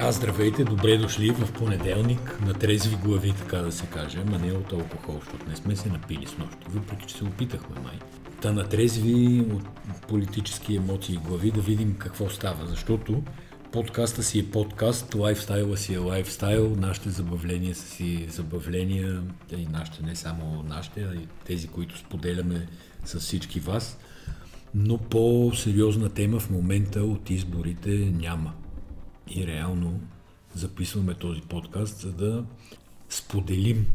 А, здравейте, добре дошли в понеделник на трезви глави, така да се каже, ама не от алкохол, защото не сме се напили с нощи, въпреки че се опитахме май. Та на трезви от политически емоции и глави да видим какво става, защото подкаста си е подкаст, лайфстайла си е лайфстайл, нашите забавления са си забавления, и нашите не само нашите, а и тези, които споделяме с всички вас. Но по-сериозна тема в момента от изборите няма и реално записваме този подкаст, за да споделим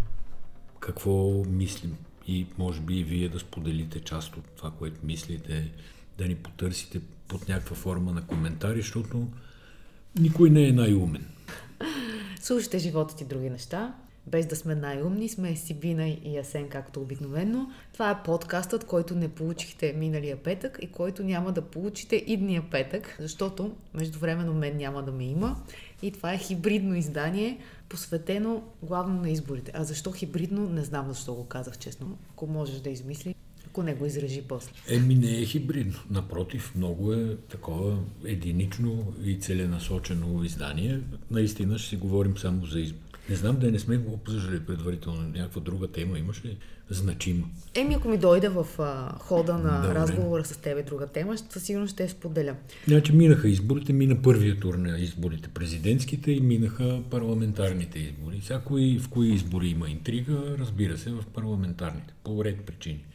какво мислим и може би и вие да споделите част от това, което мислите, да ни потърсите под някаква форма на коментари, защото никой не е най-умен. Слушайте живота ти други неща без да сме най-умни, сме Сибина и Асен, както обикновено. Това е подкастът, който не получихте миналия петък и който няма да получите идния петък, защото междувременно мен няма да ме има. И това е хибридно издание, посветено главно на изборите. А защо хибридно, не знам защо го казах честно. Ако можеш да измисли, ако не го изражи после. Еми не е хибридно. Напротив, много е такова единично и целенасочено издание. Наистина ще си говорим само за избор. Не знам да не сме го обсъждали предварително. Някаква друга тема имаш ли значима? Еми, ако ми дойде в а, хода на Добре. разговора с тебе друга тема, със сигурност ще я споделя. Значи минаха изборите, мина първия тур на изборите президентските и минаха парламентарните избори. Всяко и в кои избори има интрига, разбира се, в парламентарните, по ред причини.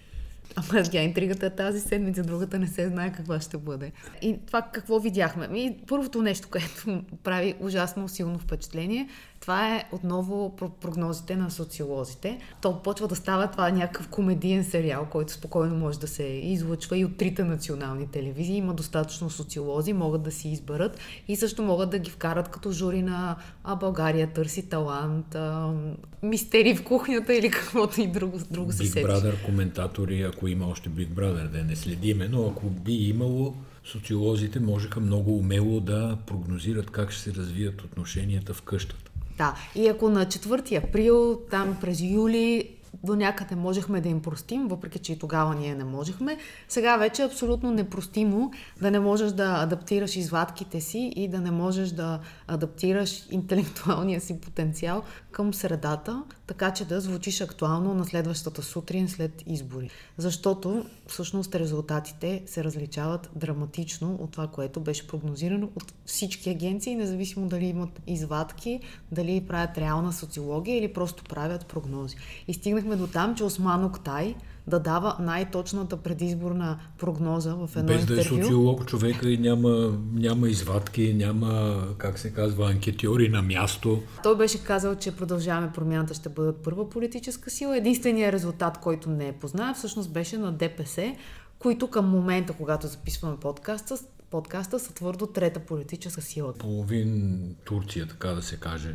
Ама тя интригата е тази седмица, другата не се знае каква ще бъде. И това какво видяхме? И първото нещо, което прави ужасно силно впечатление, това е отново прогнозите на социолозите. То почва да става това някакъв комедиен сериал, който спокойно може да се излъчва и от трите национални телевизии. Има достатъчно социолози, могат да си изберат и също могат да ги вкарат като жури на а България търси талант, а, мистери в кухнята или каквото и друго, друго се Big Brother коментатори, ако има още Big Brother, да не следиме, но ако би имало, социолозите можеха много умело да прогнозират как ще се развият отношенията в къщата. Да, и ако на 4 април, там през юли, до някъде можехме да им простим, въпреки че и тогава ние не можехме. Сега вече е абсолютно непростимо да не можеш да адаптираш извадките си и да не можеш да адаптираш интелектуалния си потенциал към средата, така че да звучиш актуално на следващата сутрин след избори. Защото всъщност резултатите се различават драматично от това, което беше прогнозирано от всички агенции, независимо дали имат извадки, дали правят реална социология или просто правят прогнози. И стигнахме до там, че Осман Октай, да дава най-точната предизборна прогноза в едно Без интервю. да е социолог човека и няма, няма извадки, няма, как се казва, анкетьори на място. Той беше казал, че продължаваме промяната ще бъдат първа политическа сила. Единственият резултат, който не е познава, всъщност беше на ДПС, които към момента, когато записваме подкаста, подкаста са твърдо трета политическа сила. Половин Турция, така да се каже,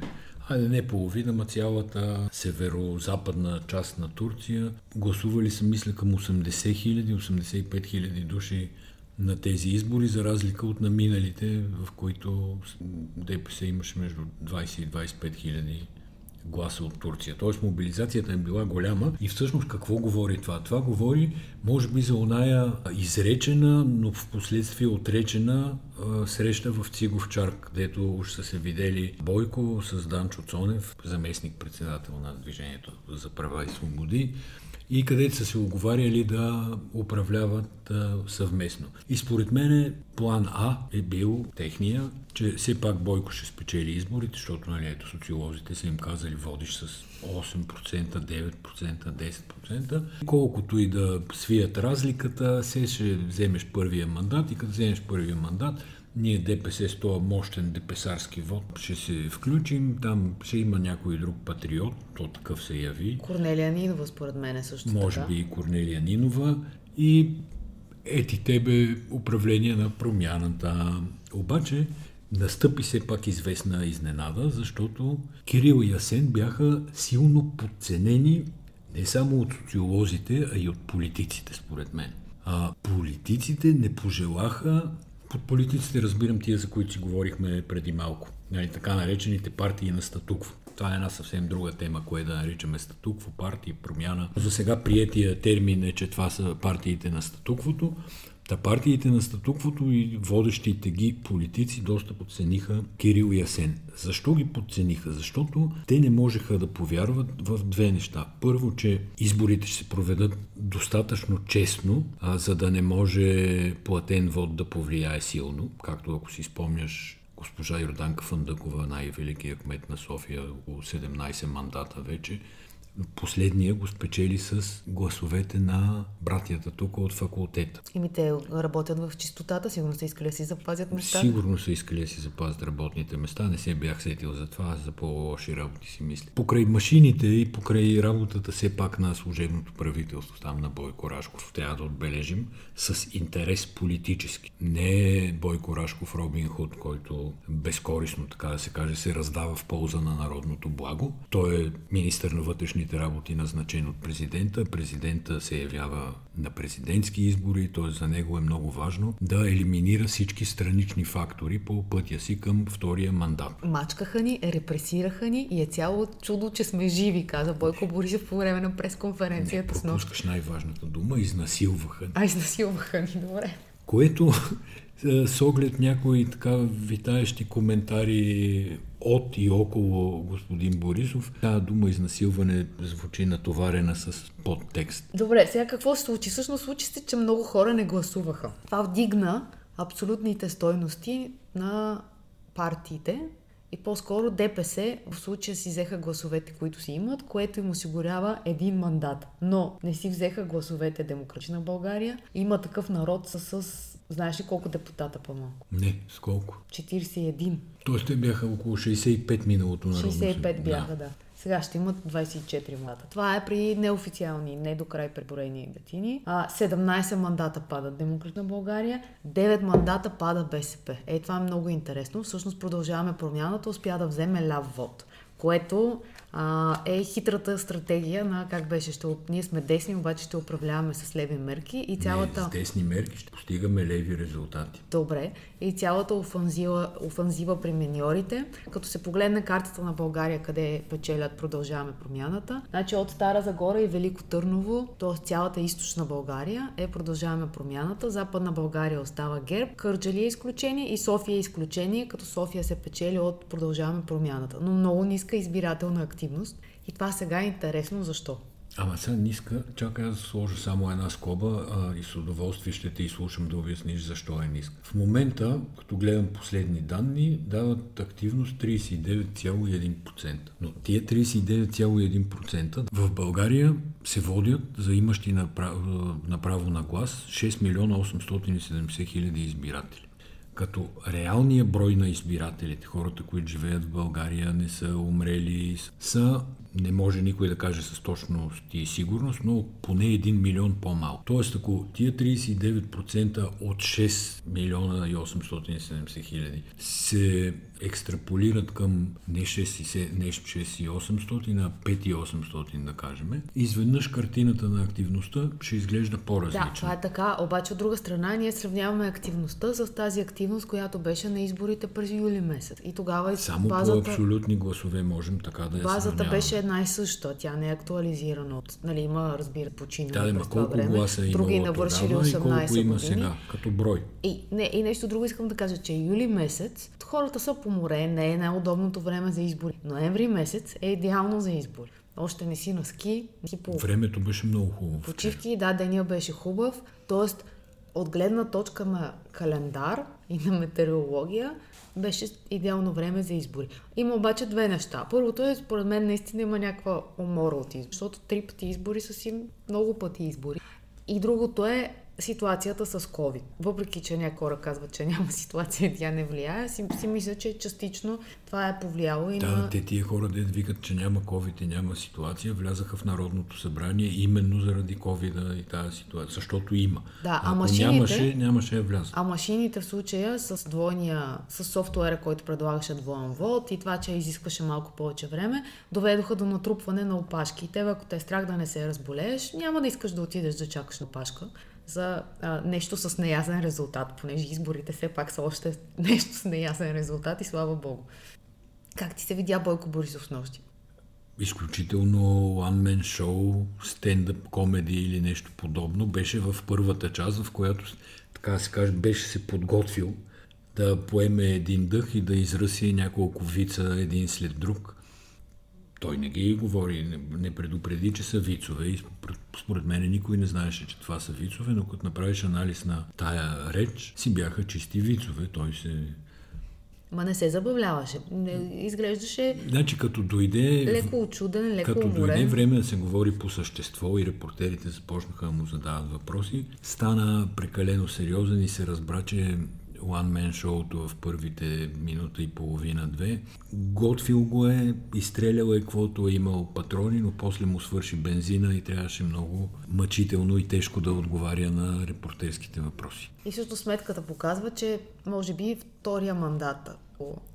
Айде не половина, ма цялата северо-западна част на Турция. Гласували са, мисля, към 80 хиляди, 85 хиляди души на тези избори, за разлика от наминалите, в които ДПС имаше между 20 и 25 хиляди гласа от Турция. Тоест мобилизацията е била голяма и всъщност какво говори това? Това говори, може би, за оная изречена, но в последствие отречена среща в Цигов Чарк, където уж са се видели Бойко с Данчо Цонев, заместник председател на Движението за права и свободи, и където са се оговаряли да управляват а, съвместно. И според мен план А е бил техния, че все пак Бойко ще спечели изборите, защото нали, ето, социолозите са им казали водиш с 8%, 9%, 10%. Колкото и да свият разликата, се ще вземеш първия мандат и като вземеш първия мандат, ние ДПС с този мощен депесарски вод ще се включим, там ще има някой друг патриот, то такъв се яви. Корнелия Нинова, според мен е също Може така. би и Корнелия Нинова и ети тебе управление на промяната. Обаче настъпи се пак известна изненада, защото Кирил и Асен бяха силно подценени не само от социолозите, а и от политиците, според мен. А политиците не пожелаха под политиците разбирам тия, за които си говорихме преди малко. Нали, така наречените партии на статукво. Това е една съвсем друга тема, кое да наричаме статукво, партии, промяна. За сега приятия термин е, че това са партиите на статуквото. Та партиите на статуквото и водещите ги политици доста подцениха Кирил и Асен. Защо ги подцениха? Защото те не можеха да повярват в две неща. Първо, че изборите ще се проведат достатъчно честно, а, за да не може платен вод да повлияе силно, както ако си спомняш госпожа Йорданка Фандъкова, най-великият кмет на София, около 17 мандата вече, Последния го спечели с гласовете на братята тук от факултета. Ими те работят в чистотата, сигурно са искали да си запазят места. Сигурно са искали да си запазят работните места, не се бях сетил за това, за по-лоши работи си мисля. Покрай машините и покрай работата все пак на служебното правителство, там на Бойко Рашков, трябва да отбележим с интерес политически. Не е Бойко Рашков Робин Худ, който безкорисно, така да се каже, се раздава в полза на народното благо. Той е министър на вътрешни външните работи, назначен от президента. Президента се явява на президентски избори, т.е. за него е много важно да елиминира всички странични фактори по пътя си към втория мандат. Мачкаха ни, репресираха ни и е цяло чудо, че сме живи, каза Бойко Борисов по време на пресконференцията. Не, пропускаш най-важната дума, изнасилваха. А, изнасилваха ни, добре. Което с оглед някои така витаещи коментари от и около господин Борисов, тази дума изнасилване звучи натоварена с подтекст. Добре, сега какво се случи? Всъщност случи се, че много хора не гласуваха. Това вдигна абсолютните стойности на партиите и по-скоро ДПС в случая си взеха гласовете, които си имат, което им осигурява един мандат. Но не си взеха гласовете Демократична България. Има такъв народ с, с Знаеш ли колко депутата по-малко? Не, с колко? 41. Тоест те бяха около 65 миналото народно. 65 бяха, да. да. Сега ще имат 24 мандата. Това е при неофициални, не до край преборени бюлетини. 17 мандата падат Демократна България, 9 мандата пада БСП. Е, това е много интересно. Всъщност продължаваме промяната, успя да вземе ляв вод, което а, е хитрата стратегия на как беше, ще, ние сме десни, обаче ще управляваме с леви мерки и цялата... Не, с десни мерки ще постигаме леви резултати. Добре. И цялата офанзива, офанзива при миньорите, като се погледне картата на България, къде печелят продължаваме промяната, значи от Стара Загора и Велико Търново, т.е. цялата източна България е продължаваме промяната, Западна България остава ГЕРБ, Кърджали е изключение и София е изключение, като София се печели от продължаваме промяната. Но много ниска избирателна активност активност. И това сега е интересно защо. Ама сега ниска, чакай да сложа само една скоба а, и с удоволствие ще те изслушам да обясниш защо е ниска. В момента, като гледам последни данни, дават активност 39,1%. Но тия 39,1% в България се водят за имащи направо, на глас 6 милиона 870 хиляди избиратели като реалния брой на избирателите, хората, които живеят в България, не са умрели, са не може никой да каже с точност и сигурност, но поне 1 милион по-малко. Тоест, ако тия 39% от 6 милиона и 870 хиляди се екстраполират към не 6 не 6 и 800, а 5 и 800 да кажем, изведнъж картината на активността ще изглежда по-различна. Да, това е така, обаче от друга страна ние сравняваме активността с тази активност, която беше на изборите през юли месец. И тогава Само базата... по абсолютни гласове можем така да я Базата сравняваме. беше една и съща. Тя не е актуализирана. От, нали, има, разбира, починали да, през това време. гласа е Други навършили 18 и колко има години. сега, като брой. И, не, и нещо друго искам да кажа, че юли месец хората са по море, не е най-удобното време за избори. Ноември месец е идеално за избори. Още не си на ски, не си по... Времето беше много хубаво. Почивки, да, деня беше хубав. Тоест, от гледна точка на календар и на метеорология, беше идеално време за избори. Има обаче две неща. Първото е, според мен, наистина има някаква умора от избори, защото три пъти избори са си много пъти избори. И другото е, ситуацията с COVID. Въпреки, че някои хора казват, че няма ситуация, тя не влияе, си, си мисля, че частично това е повлияло и да, на... те тия хора, де викат, че няма COVID и няма ситуация, влязаха в Народното събрание именно заради COVID и тази ситуация, защото има. Да, а, а машините... нямаше, нямаше да вляза. А машините в случая с двойния, с софтуера, който предлагаше двоен вод и това, че изискваше малко повече време, доведоха до натрупване на опашки. И те, ако те е страх да не се разболееш, няма да искаш да отидеш да чакаш на опашка за а, нещо с неясен резултат, понеже изборите все пак са още нещо с неясен резултат и слава Богу. Как ти се видя Бойко Борисов нощи? Изключително one-man show, стендъп комеди или нещо подобно. Беше в първата част, в която така се каже, беше се подготвил да поеме един дъх и да изръси няколко вица един след друг. Той не ги говори, не, не предупреди, че са вицове и според мен никой не знаеше, че това са вицове, но като направиш анализ на тая реч, си бяха чисти вицове. Той се Ма не се забавляваше. Не, изглеждаше Значи като дойде... леко очуден, леко Като уморен. дойде време да се говори по същество и репортерите започнаха да му задават въпроси, стана прекалено сериозен и се разбра, че One Man шоуто в първите минута и половина-две. Готвил го е, изстрелял е каквото е имал патрони, но после му свърши бензина и трябваше много мъчително и тежко да отговаря на репортерските въпроси. И също сметката показва, че може би втория мандат,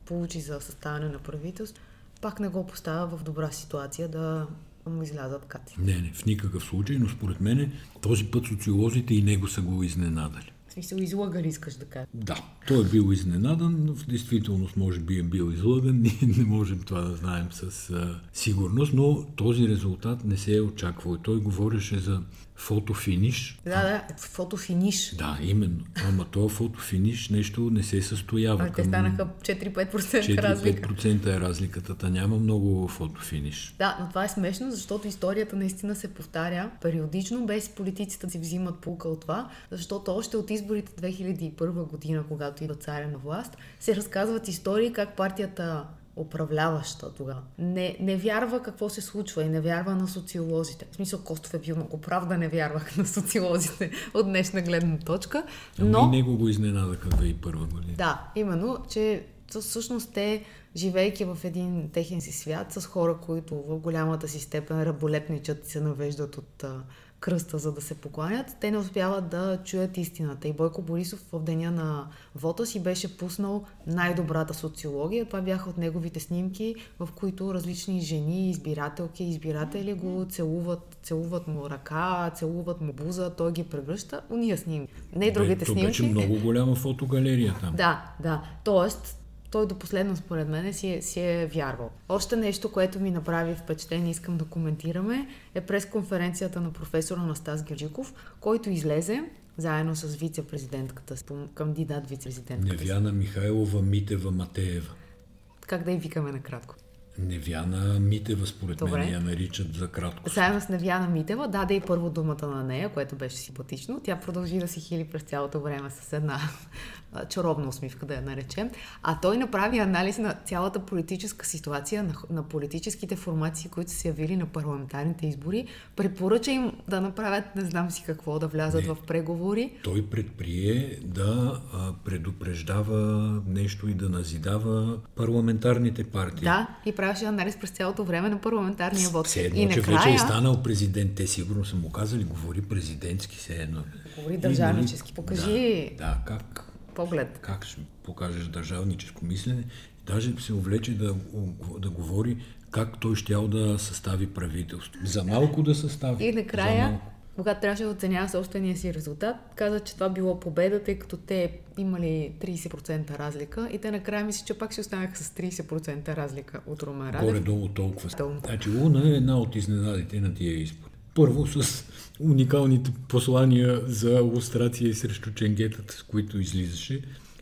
получи за съставяне на правителство, пак не го поставя в добра ситуация да му излязат каци. Не, не, в никакъв случай, но според мен този път социолозите и него са го изненадали. В смисъл, излагали искаш да кажа. Да, той е бил изненадан, но в действителност може би е бил излъган. Ние не можем това да знаем с а, сигурност, но този резултат не се е очаквал. Той говореше за фотофиниш. Да, да, фотофиниш. Да, именно. Ама това фотофиниш нещо не се състоява. А те станаха 4-5% разлика. 4-5% е разликата. Та няма много фотофиниш. Да, но това е смешно, защото историята наистина се повтаря периодично, без политиците да си взимат полка от това, защото още от изборите 2001 година, когато идва царя на власт, се разказват истории как партията управляваща тогава. Не, не вярва какво се случва и не вярва на социолозите. В смисъл Костов е бил много прав да не вярвах на социолозите от днешна гледна точка. Ама Но... и него го изненадаха 2001 година. Да, именно, че всъщност те, живейки в един техен си свят, с хора, които в голямата си степен раболепничат и се навеждат от а, кръста, за да се покланят, те не успяват да чуят истината. И Бойко Борисов в деня на вота си беше пуснал най-добрата социология. Това бяха от неговите снимки, в които различни жени, избирателки избиратели го целуват, целуват му ръка, целуват му буза, той ги превръща. Уния снимки. Не другите То снимки. беше много голяма фотогалерия там. Да, да. Тоест, той до последно, според мен, си е, си е вярвал. Още нещо, което ми направи впечатление, искам да коментираме, е пресконференцията на професор Анастас Герджиков, който излезе заедно с вице-президентката, кандидат вице-президентката. Невяна Михайлова Митева Матеева. Как да я викаме накратко? Невяна Митева, според Добре. мен, я наричат за кратко. Заедно с Невяна Митева даде и първо думата на нея, което беше симпатично. Тя продължи да си хили през цялото време с една чаровна усмивка, да я наречем. А той направи анализ на цялата политическа ситуация, на, на политическите формации, които са се явили на парламентарните избори. Препоръча им да направят не знам си какво, да влязат Не. в преговори. Той предприе да а, предупреждава нещо и да назидава парламентарните партии. Да, и правеше анализ през цялото време на парламентарния вод. Все едно, и че накрая... вече е станал президент. Те сигурно са му казали, говори президентски, все едно. Говори И, държавнически. Покажи Да, да как, поглед. как ще покажеш държавническо мислене. Даже се увлече да, да говори как той щял да състави правителство. За малко да състави. И накрая, когато трябваше да оценява собствения си резултат, каза, че това било победа, тъй като те имали 30% разлика и те накрая мисля, че пак си останаха с 30% разлика от Румен Радев. Горе-долу толкова. Значи Луна е една от изненадите на тия избори. Първо с уникалните послания за лустрация срещу ченгетата, с които излизаше.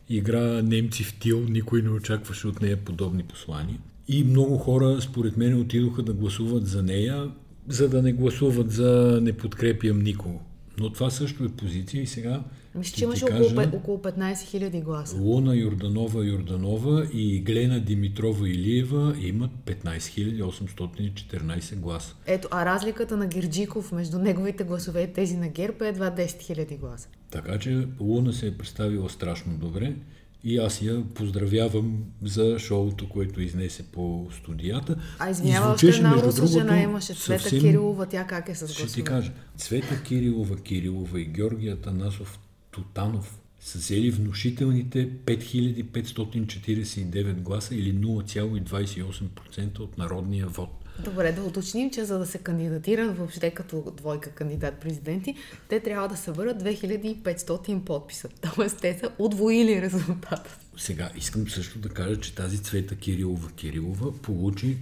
Игра немци в тил, никой не очакваше от нея подобни послания. И много хора, според мен, отидоха да гласуват за нея, за да не гласуват за не подкрепям никого. Но това също е позиция и сега Мисля, че имаше около, кажа, около 15 000 гласа. Луна Йорданова Йорданова и Глена Димитрова Илиева имат 15 814 гласа. Ето, а разликата на Герджиков между неговите гласове и тези на ГЕРБ е едва 10 000 гласа. Така че Луна се е представила страшно добре и аз я поздравявам за шоуто, което изнесе по студията. А извинява, още звучеше, една между руса другото, жена имаше. Цвета съвсем- Кирилова, тя как е с Ще ти гласове? кажа. Цвета Кирилова Кирилова и Георгия Танасов Тотанов са взели внушителните 5549 гласа или 0,28% от народния вод. Добре, да уточним, че за да се кандидатират въобще като двойка кандидат-президенти, те трябва да съберат 2500 подписа. Тоест, те са удвоили резултата. Сега искам също да кажа, че тази Цвета Кирилова Кирилова получи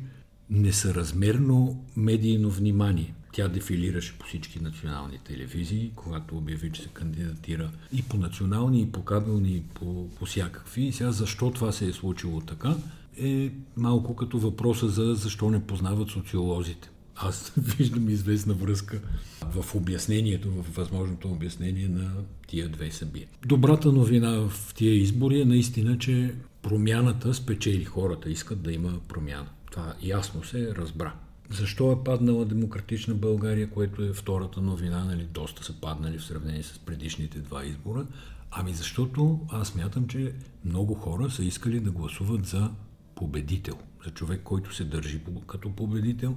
несъразмерно медийно внимание. Тя дефилираше по всички национални телевизии, когато обяви, че се кандидатира и по национални, и по кабелни, и по, по всякакви. И сега защо това се е случило така, е малко като въпроса за защо не познават социолозите. Аз виждам известна връзка в обяснението, в възможното обяснение на тия две събия. Добрата новина в тия избори е наистина, че промяната спечели. Хората искат да има промяна. Това ясно се разбра. Защо е паднала демократична България, което е втората новина, нали, доста са паднали в сравнение с предишните два избора? Ами защото аз мятам, че много хора са искали да гласуват за победител, за човек, който се държи като победител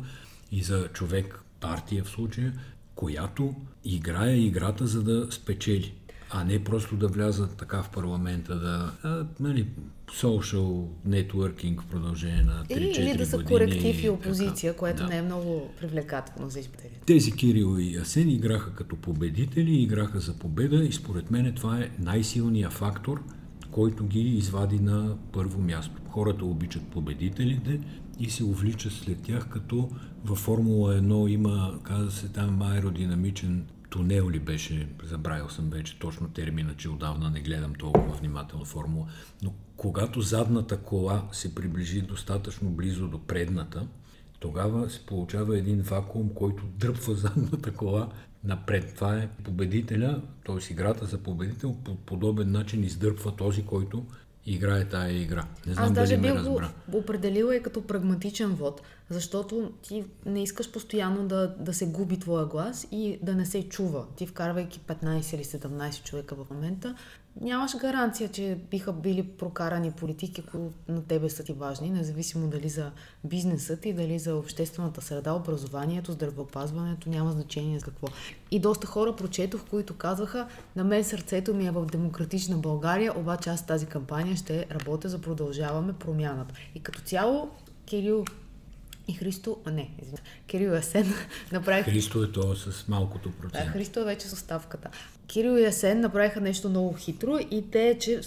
и за човек, партия в случая, която играе играта за да спечели а не просто да влязат така в парламента, да, а, нали, social networking в продължение на 3-4 години. Или да са коректив и опозиция, така, което да. не е много привлекателно за избирателите. Тези Кирил и Асен играха като победители, играха за победа и според мен това е най-силният фактор, който ги извади на първо място. Хората обичат победителите и се увличат след тях, като във Формула 1 има, каза се там, аеродинамичен тунел ли беше, забравил съм вече точно термина, че отдавна не гледам толкова внимателно формула, но когато задната кола се приближи достатъчно близо до предната, тогава се получава един вакуум, който дръпва задната кола напред. Това е победителя, т.е. играта за победител по подобен начин издърпва този, който играе тая игра. Не знам Аз даже дали бих го определила и като прагматичен вод, защото ти не искаш постоянно да, да се губи твоя глас и да не се чува. Ти вкарвайки 15 или 17 човека в момента, нямаш гаранция, че биха били прокарани политики, които на тебе са ти важни, независимо дали за бизнесът и дали за обществената среда, образованието, здравеопазването, няма значение за какво. И доста хора прочетох, които казваха, на мен сърцето ми е в демократична България, обаче аз тази кампания ще работя за продължаваме промяната. И като цяло, Кирил и Христо, а не, извиня, Кирил Асен направих... Христо е то с малкото процент. Да, Христо е вече с оставката. Кирил и Асен направиха нещо много хитро и те, че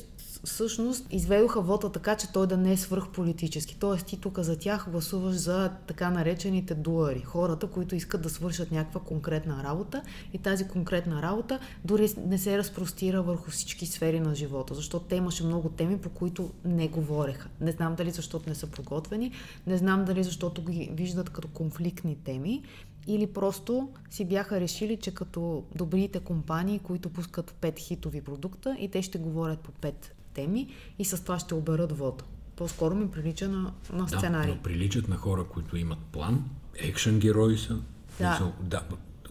всъщност изведоха вота така, че той да не е свръхполитически. Тоест ти тук за тях гласуваш за така наречените дуари. Хората, които искат да свършат някаква конкретна работа и тази конкретна работа дори не се разпростира върху всички сфери на живота, защото те имаше много теми, по които не говореха. Не знам дали защото не са подготвени, не знам дали защото ги виждат като конфликтни теми, или просто си бяха решили, че като добрите компании, които пускат 5 хитови продукта и те ще говорят по 5 теми и с това ще оберат вода. По-скоро ми прилича на, на сценарий. Да, приличат на хора, които имат план, екшен герои са. Да. Са, да,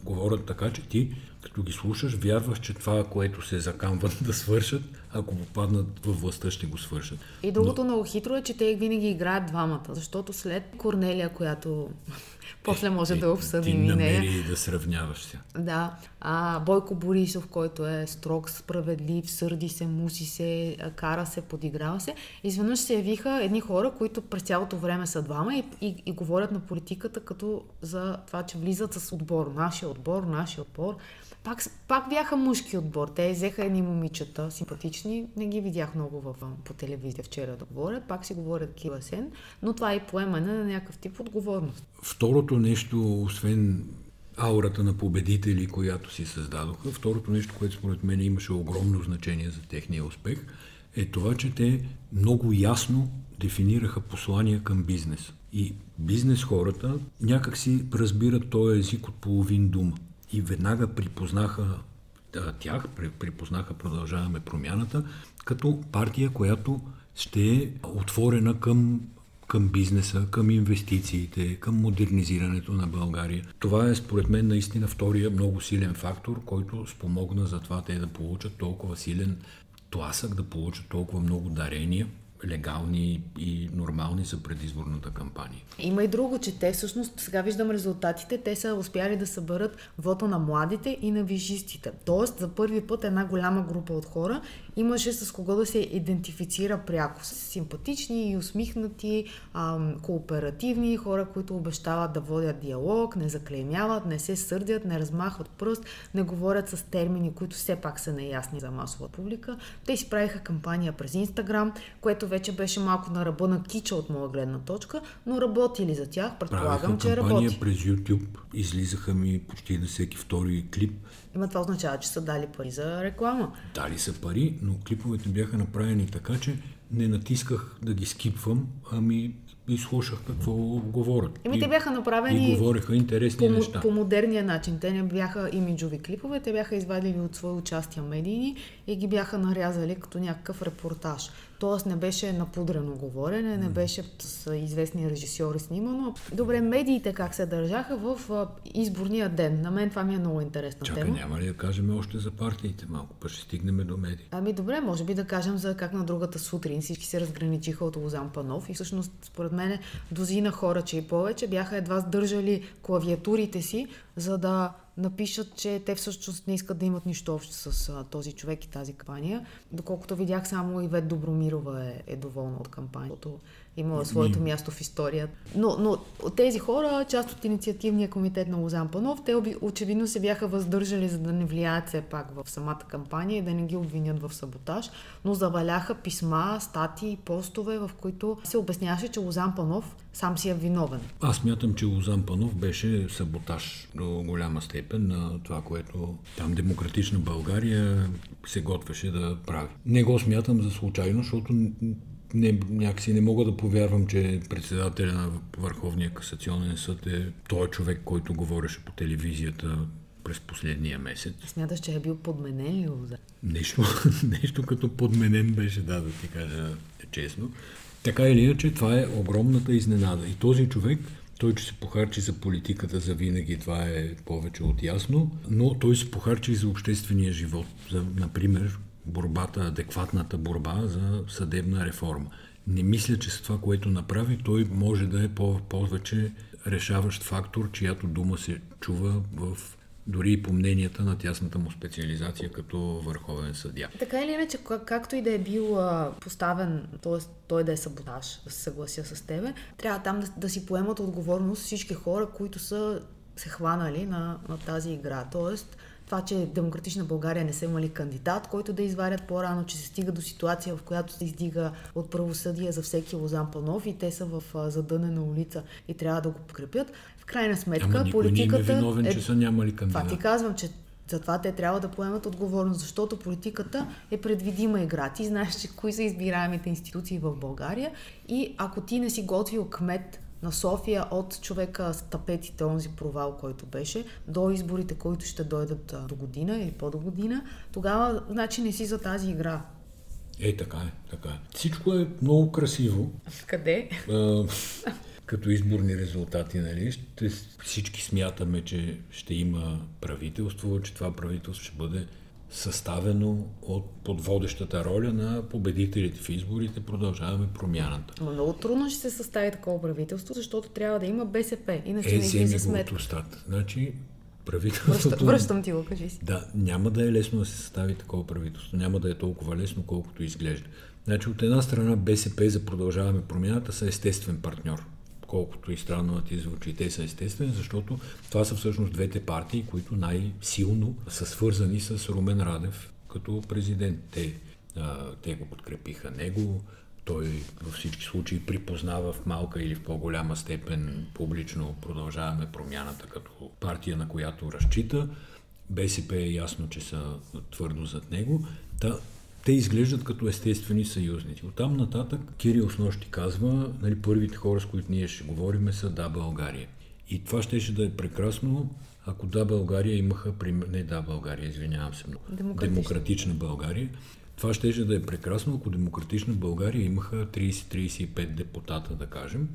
говорят така, че ти, като ги слушаш, вярваш, че това, което се закамват да свършат, ако попаднат във властта, ще го свършат. И другото Но... много хитро е, че те винаги играят двамата, защото след Корнелия, която после може е, да обсъдим ти и нея. да сравняваш се. Да. А, Бойко Борисов, който е строг, справедлив, сърди се, муси се, кара се, подиграва се. Изведнъж се явиха едни хора, които през цялото време са двама и, и, и говорят на политиката като за това, че влизат с отбор. Нашия отбор, нашия отбор. Пак, пак бяха мъжки отбор. Те взеха едни момичета, симпатични. Не ги видях много в, по телевизия вчера да говорят. Пак си говорят Кива Сен. Но това е поемане на някакъв тип отговорност. Второто нещо, освен аурата на победители, която си създадоха, второто нещо, което според мен имаше огромно значение за техния успех, е това, че те много ясно дефинираха послания към бизнес. И бизнес хората някак си разбират този език от половин дума и веднага припознаха тях, припознаха Продължаваме промяната, като партия, която ще е отворена към, към бизнеса, към инвестициите, към модернизирането на България. Това е според мен наистина втория много силен фактор, който спомогна за това те да получат толкова силен тласък, да получат толкова много дарения легални и нормални за предизборната кампания. Има и друго, че те всъщност, сега виждам резултатите, те са успяли да съберат вота на младите и на вижистите. Тоест, за първи път една голяма група от хора имаше с кого да се идентифицира пряко. Симпатични и усмихнати, ам, кооперативни хора, които обещават да водят диалог, не заклеймяват, не се сърдят, не размахват пръст, не говорят с термини, които все пак са неясни за масова публика. Те си правиха кампания през Инстаграм, което вече беше малко на ръба на кича от моя гледна точка, но работи ли за тях? Предполагам, че работи. през YouTube. Излизаха ми почти на всеки втори клип. Има това означава, че са дали пари за реклама. Дали са пари, но клиповете бяха направени така, че не натисках да ги скипвам, ами и слушах какво говорят. Еми, те бяха направени и говореха интересни по, неща. по модерния начин. Те не бяха имиджови клипове, те бяха извадили от свои участия медийни и ги бяха нарязали като някакъв репортаж. Тоест не беше напудрено говорене, не беше с известни режисьори снимано. Добре, медиите как се държаха в изборния ден? На мен това ми е много интересна Чакай, тема. няма ли да кажем още за партиите малко, па ще стигнем до медии. Ами добре, може би да кажем за как на другата сутрин всички се разграничиха от Лозан Панов и всъщност според мен дозина хора, че и повече, бяха едва сдържали клавиатурите си, за да напишат, че те всъщност не искат да имат нищо общо с а, този човек и тази кампания. Доколкото видях, само Ивет Добромирова е, е доволна от кампанията. Имала своето място в историята. Но, но тези хора, част от инициативния комитет на Лозан Панов, те очевидно се бяха въздържали, за да не влияят все пак в самата кампания и да не ги обвинят в саботаж, но заваляха писма, статии, постове, в които се обясняваше, че Лозан Панов сам си е виновен. Аз мятам, че Лозан Панов беше саботаж до голяма степен на това, което там Демократична България се готвеше да прави. Не го смятам за случайно, защото не, някакси не мога да повярвам, че председателя на Върховния касационен съд е той човек, който говореше по телевизията през последния месец. Смяташ, че е бил подменен ли? Нещо, нещо като подменен беше, да, да ти кажа честно. Така или иначе, това е огромната изненада. И този човек, той, че се похарчи за политиката за винаги, това е повече от ясно, но той се похарчи и за обществения живот. За, например, борбата, адекватната борба за съдебна реформа. Не мисля, че с това, което направи, той може да е повече решаващ фактор, чиято дума се чува в дори и по мненията на тясната му специализация като върховен съдя. Така или иначе, както и да е бил поставен, т.е. той да е саботаж, да се съглася с тебе, трябва там да, да си поемат отговорност всички хора, които са се хванали на, на тази игра. Тоест, това, че Демократична България не са имали кандидат, който да изварят по-рано, че се стига до ситуация, в която се издига от правосъдие за всеки Лозан Панов и те са в задънена улица и трябва да го подкрепят. В крайна сметка, Ама никой политиката. Не е виновен, че са нямали кандидат. Това ти казвам, че затова те трябва да поемат отговорност, защото политиката е предвидима игра. Ти знаеш, че кои са избираемите институции в България и ако ти не си готвил кмет на София от човека с тапетите, онзи провал, който беше, до изборите, които ще дойдат до година или по-до година, тогава значи не си за тази игра. Е, така е, така е. Всичко е много красиво. Къде? А, като изборни резултати, нали? Ще, всички смятаме, че ще има правителство, че това правителство ще бъде съставено от подводещата роля на победителите в изборите, продължаваме промяната. Но много трудно ще се състави такова правителство, защото трябва да има БСП, иначе е, не излиза сметка. Устат. Значи, правителството... Връщам, връщам ти го, кажи си. Да, няма да е лесно да се състави такова правителство. Няма да е толкова лесно, колкото изглежда. Значи, от една страна БСП за продължаваме промяната са естествен партньор колкото и странно да ти звучи, те са естествени, защото това са всъщност двете партии, които най-силно са свързани с Румен Радев като президент. Те, а, те го подкрепиха него, той във всички случаи припознава в малка или в по-голяма степен публично продължаваме промяната като партия, на която разчита. БСП е ясно, че са твърдо зад него. Та, те изглеждат като естествени съюзници. Оттам нататък Кирил с нощи казва, нали, първите хора, с които ние ще говорим са Да, България. И това щеше да е прекрасно, ако Да, България имаха, не Да, България, извинявам се много, демократична, демократична България. Това щеше да е прекрасно, ако Демократична България имаха 30-35 депутата, да кажем,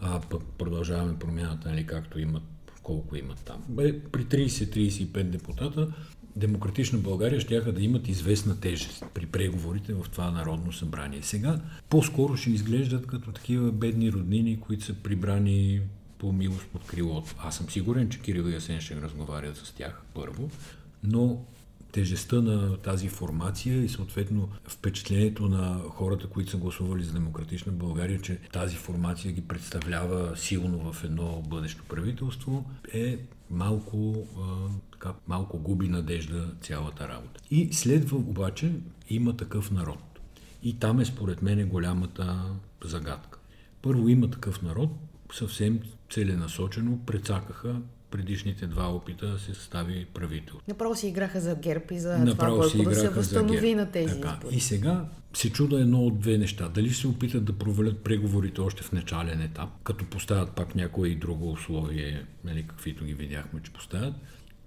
а пък продължаваме промяната, нали, както имат, колко имат там. Бе, при 30-35 депутата Демократична България ще да имат известна тежест при преговорите в това Народно събрание. Сега по-скоро ще изглеждат като такива бедни роднини, които са прибрани по милост под крилото. Аз съм сигурен, че Кирил и Асен ще разговарят с тях първо, но тежестта на тази формация и съответно впечатлението на хората, които са гласували за демократична България, че тази формация ги представлява силно в едно бъдещо правителство, е малко, така, малко губи надежда цялата работа. И следва обаче има такъв народ. И там е според мен голямата загадка. Първо има такъв народ, съвсем целенасочено прецакаха предишните два опита да се състави правителство. Направо си играха за ГЕРБ и за Направо това Бойко да се възстанови на тези така. избори. И сега се чуда едно от две неща. Дали се опитат да провалят преговорите още в начален етап, като поставят пак някое и друго условие, нали, каквито ги видяхме, че поставят,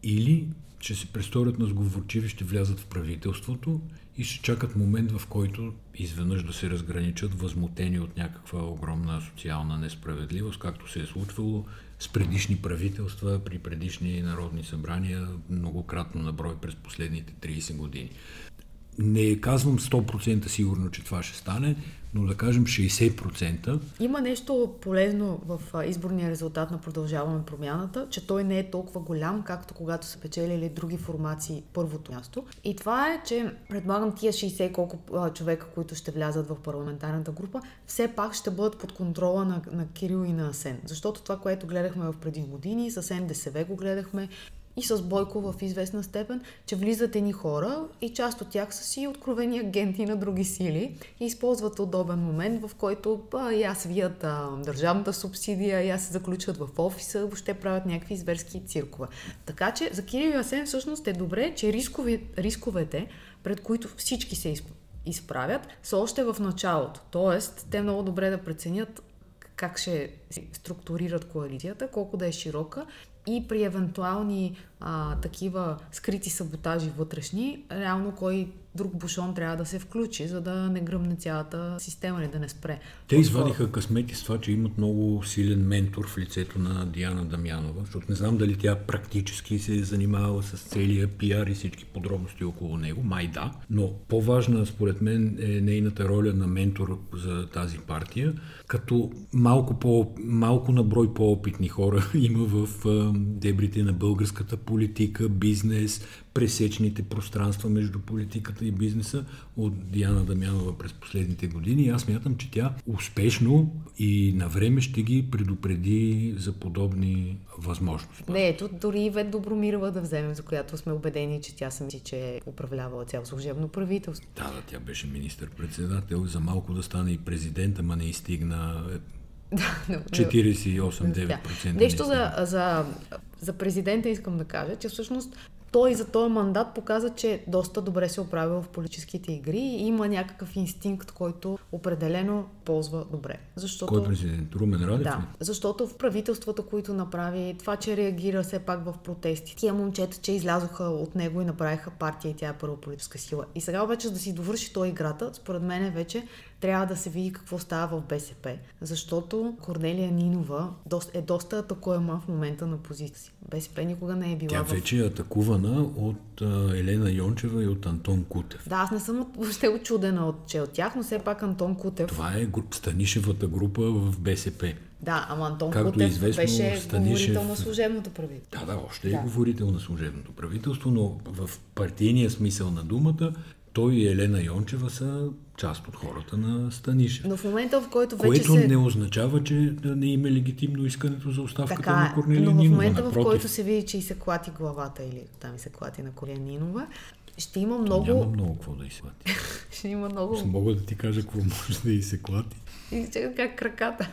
или ще се престорят на сговорчиви, ще влязат в правителството и ще чакат момент, в който изведнъж да се разграничат възмутени от някаква огромна социална несправедливост, както се е случвало с предишни правителства, при предишни народни събрания, многократно на брой през последните 30 години. Не казвам 100% сигурно, че това ще стане, но да кажем 60%. Има нещо полезно в изборния резултат на продължаваме промяната, че той не е толкова голям, както когато са печелили други формации първото място. И това е, че предлагам тия 60 колко човека, които ще влязат в парламентарната група, все пак ще бъдат под контрола на, на Кирил и на Асен. Защото това, което гледахме в преди години, с НДСВ го гледахме, и с Бойко в известна степен, че влизат едни хора и част от тях са си откровени агенти на други сили и използват удобен момент, в който а, я свият а, държавната субсидия, я се заключват в офиса, въобще правят някакви зверски циркове. Така че за Кирил и Асен всъщност е добре, че рискови, рисковете, пред които всички се изправят, са още в началото. Тоест, те много добре да преценят как ще структурират коалицията, колко да е широка и при евентуални а, такива скрити саботажи вътрешни, реално кой друг бушон трябва да се включи, за да не гръмне цялата система или да не спре. Те извадиха късмети с това, че имат много силен ментор в лицето на Диана Дамянова, защото не знам дали тя практически се е занимавала с целия пиар и всички подробности около него, май да, но по-важна според мен е нейната роля на ментор за тази партия, като малко, по, малко на брой по-опитни хора има в дебрите на българската политика, бизнес, пресечните пространства между политиката и бизнеса от Диана Дамянова през последните години. Аз мятам, че тя успешно и на време ще ги предупреди за подобни възможности. Не, ето дори Вет Добромирова да вземем, за която сме убедени, че тя съм си, че е управлявала цяло служебно правителство. Да, да, тя беше министър-председател, за малко да стане и президент, ама не изстигна 48-9%. Да. Нещо за, за, за президента искам да кажа, че всъщност той за този мандат показа, че доста добре се оправя в политическите игри и има някакъв инстинкт, който определено ползва добре. Защото... Кой е президент? Румен Радев? Да, защото в правителствата, които направи, това, че реагира все пак в протести, тия момчета, че излязоха от него и направиха партия и тя е първа политическа сила. И сега обаче да си довърши той играта, според мен вече трябва да се види какво става в БСП, защото Корнелия Нинова е доста атакуема в момента на позиция си. БСП никога не е била. Тя вече е атакувана от Елена Йончева и от Антон Кутев. Да, аз не съм въобще очудена от, че от тях, но все пак Антон Кутев. Това е Станишевата група в БСП. Да, ама Антон Както Кутев известно, беше Станишев... говорител на служебното правителство. Да, да, още е да. е говорител на служебното правителство, но в партийния смисъл на думата той и Елена Йончева са част от хората на Станиша. Но в момента, в който вече Което се... не означава, че не има легитимно искането за оставката така, на Корнелия Нинова. Но в момента, напротив. в който се види, че и се клати главата или там и се клати на Корнелия Нинова, ще има много... То няма много какво да изклати. ще има много... Ще мога да ти кажа какво може да и се клати. И чакай как краката.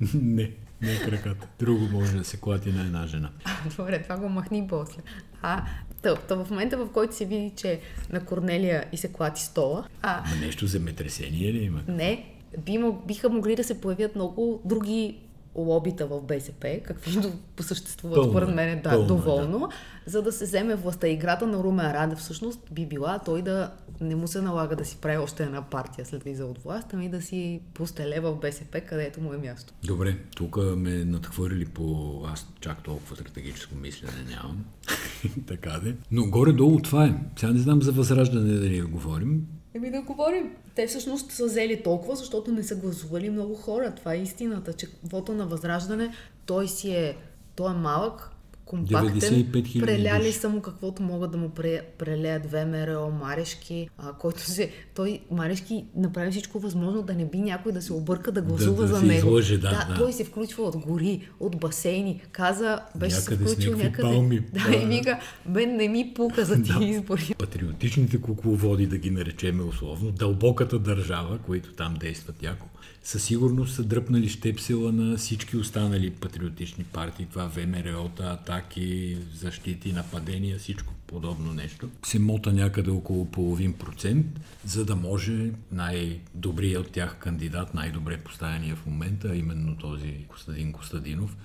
не, не краката. Друго може да се клати на една жена. Добре, това го махни после. А, Та, в момента, в който се види, че на Корнелия и се клати стола... А, а нещо земетресение ли има? Не, би, биха могли да се появят много други лобита в БСП, каквито съществуват според мен да, пълно, доволно, да. За да се вземе властта. Играта на Румен Раде всъщност би била той да не му се налага да си прави още една партия след влиза от власт, ами да си постеле в БСП, където му е място. Добре, тук ме надхвърли по... Аз чак толкова стратегическо мислене нямам. така де. Но горе-долу това е. Сега не знам за възраждане дали да говорим. Еми да говорим. Те всъщност са взели толкова, защото не са гласували много хора. Това е истината, че вота на възраждане, той си е, той е малък, компактен. 95 хиляди Преляли са му каквото могат да му пре, прелеят ВМРО, Марешки, а, който се... Той, Марешки, направи всичко възможно да не би някой да се обърка да гласува да за се него. излъже, да, да, да. той се включва от гори, от басейни. Каза, беше Някъде се включил някъде. палми. Да, Да. и вика, мен не ми пука за тия избори. патриотичните кукловоди, да ги наречеме условно, дълбоката държава, които там действат яко, със сигурност са дръпнали щепсела на всички останали патриотични партии, това ВМРО-та, атаки, защити, нападения, всичко подобно нещо. Се мота някъде около половин процент, за да може най-добрият от тях кандидат, най-добре поставения в момента, именно този Костадин Костадинов,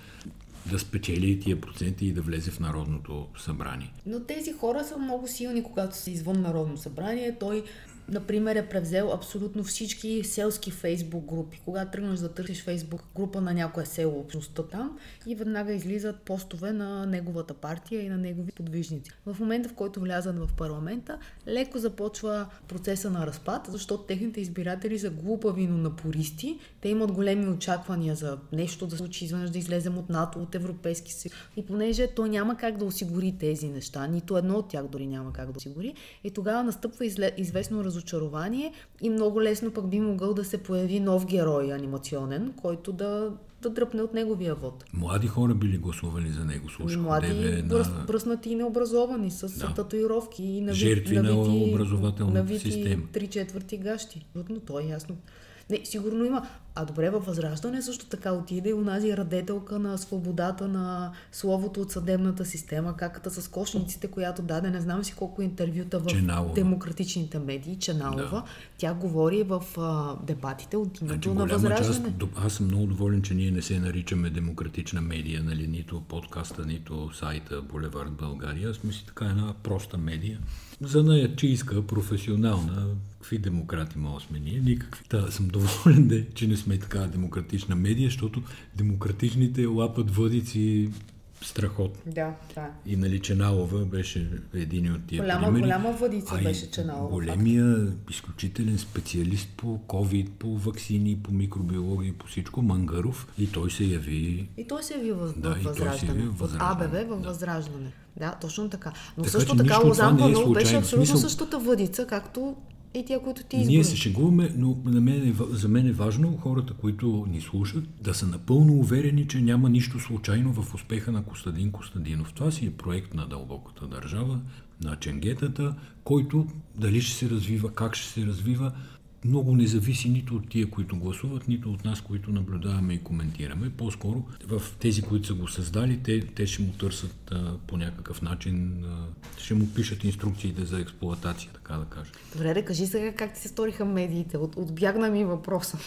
да спечели тия проценти и да влезе в Народното събрание. Но тези хора са много силни, когато са извън Народно събрание. Той, например, е превзел абсолютно всички селски фейсбук групи. Когато тръгнеш да търсиш фейсбук група на някое село, общността там, и веднага излизат постове на неговата партия и на негови подвижници. В момента, в който влязат в парламента, леко започва процеса на разпад, защото техните избиратели са глупави, но напористи. Те имат големи очаквания за нещо да се случи, изведнъж да излезем от НАТО, от Европейски съюз. И понеже той няма как да осигури тези неща, нито едно от тях дори няма как да осигури, и тогава настъпва известно разочарование и много лесно пък би могъл да се появи нов герой анимационен, който да, да дръпне от неговия вод. Млади хора били гласували за него, слушах. млади, одеве бръс, на... бръснати и необразовани, с Да. татуировки и нави, Жертви на навити, образователната навити система. три четвърти гащи. Но то е ясно. Не, сигурно има. А добре, във Възраждане също така отиде и унази радетелка на свободата на словото от съдебната система, каката с кошниците, която даде, не знам си колко интервюта в Ченалова. демократичните медии, Ченалова. Да. Тя говори в а, дебатите от името Значи, на част, Възраждане. до- аз съм много доволен, че ние не се наричаме демократична медия, нали, нито подкаста, нито сайта Булевард България. Аз мисля така една проста медия. За наячийска, професионална, какви демократи мога да сме ние? Никакви. Та, съм доволен, де, че не сме така демократична медия, защото демократичните лапат въдици страхотно. Да, да. И нали Ченалова беше един от тия Голяма- примери. голяма въдица А беше Ченалова, Големия, изключителен специалист по COVID, по вакцини, по микробиология, по всичко, Мангаров. И той се яви И той се яви в, Да, в и той се Възраждане. яви в АБВ в да. Възраждане. Да, точно така. Но Така също така Лозан е Панов беше абсолютно смисъл- същата въдица, както и тия, които ти Ние изброи. се шегуваме, но на мен е, за мен е важно хората, които ни слушат, да са напълно уверени, че няма нищо случайно в успеха на Костадин Костадинов. Това си е проект на дълбоката държава, на ченгетата, който дали ще се развива, как ще се развива, много не зависи нито от тия, които гласуват, нито от нас, които наблюдаваме и коментираме. По-скоро в тези, които са го създали, те, те ще му търсят а, по някакъв начин, а, ще му пишат инструкциите за експлоатация, така да кажа. Добре, да кажи сега как ти се сториха медиите. От, отбягна ми въпроса.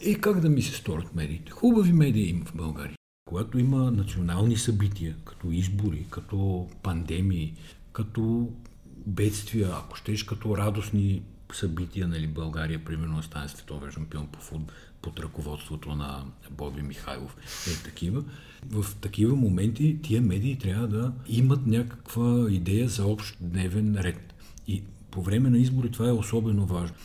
Е, как да ми се сторят медиите? Хубави медии има в България. Когато има национални събития, като избори, като пандемии, като бедствия, ако щеш, като радостни събития, нали, България, примерно, стане световен шампион по футбол под ръководството на Боби Михайлов. Е, такива. В такива моменти тия медии трябва да имат някаква идея за общ дневен ред. И по време на избори това е особено важно.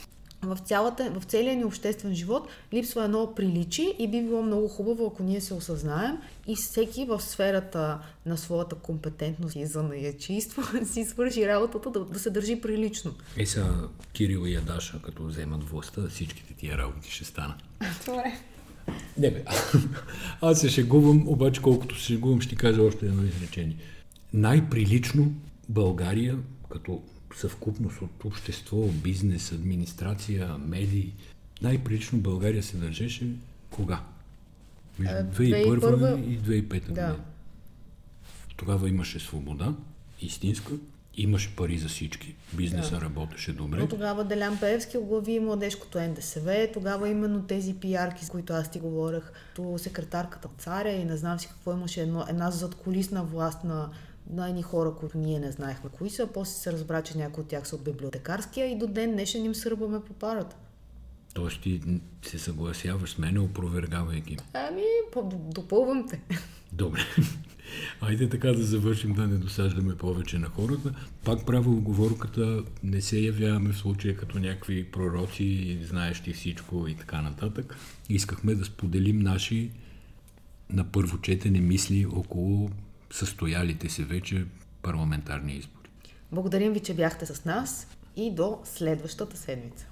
В, цялата, в целия ни обществен живот липсва едно приличие и би било много хубаво, ако ние се осъзнаем и всеки в сферата на своята компетентност и за наячийство си свърши работата да, да се държи прилично. Е сега Кирил и Ядаша, като вземат властта, всичките тия работи ще станат. Добре. Не бе, аз се шегувам, обаче колкото се шегувам, ще кажа още едно изречение. Най-прилично България, като съвкупност от общество, бизнес, администрация, медии, най-прилично България се държеше кога? Между Е, 2001 и 2005 Да. година. Тогава имаше свобода, истинска, имаше пари за всички, бизнеса Да. работеше добре. Но тогава Делян Пеевски оглави младежкото НДСВ, тогава именно тези пиарки, с които аз ти говорех, то секретарката царя и не знам си какво имаше, едно, една задколисна власт на, на едни хора, които ние не знаехме кои са, после се разбра, че някои от тях са от библиотекарския и до ден днешен им сърбаме по парата. Тоест ти се съгласяваш с мен, опровергавайки. Ами, допълвам те. Добре. Айде така да завършим, да не досаждаме повече на хората. Пак правя оговорката, не се явяваме в случая като някакви пророци, знаещи всичко и така нататък. Искахме да споделим наши на първо четене мисли около състоялите се вече парламентарни избори. Благодарим ви, че бяхте с нас и до следващата седмица.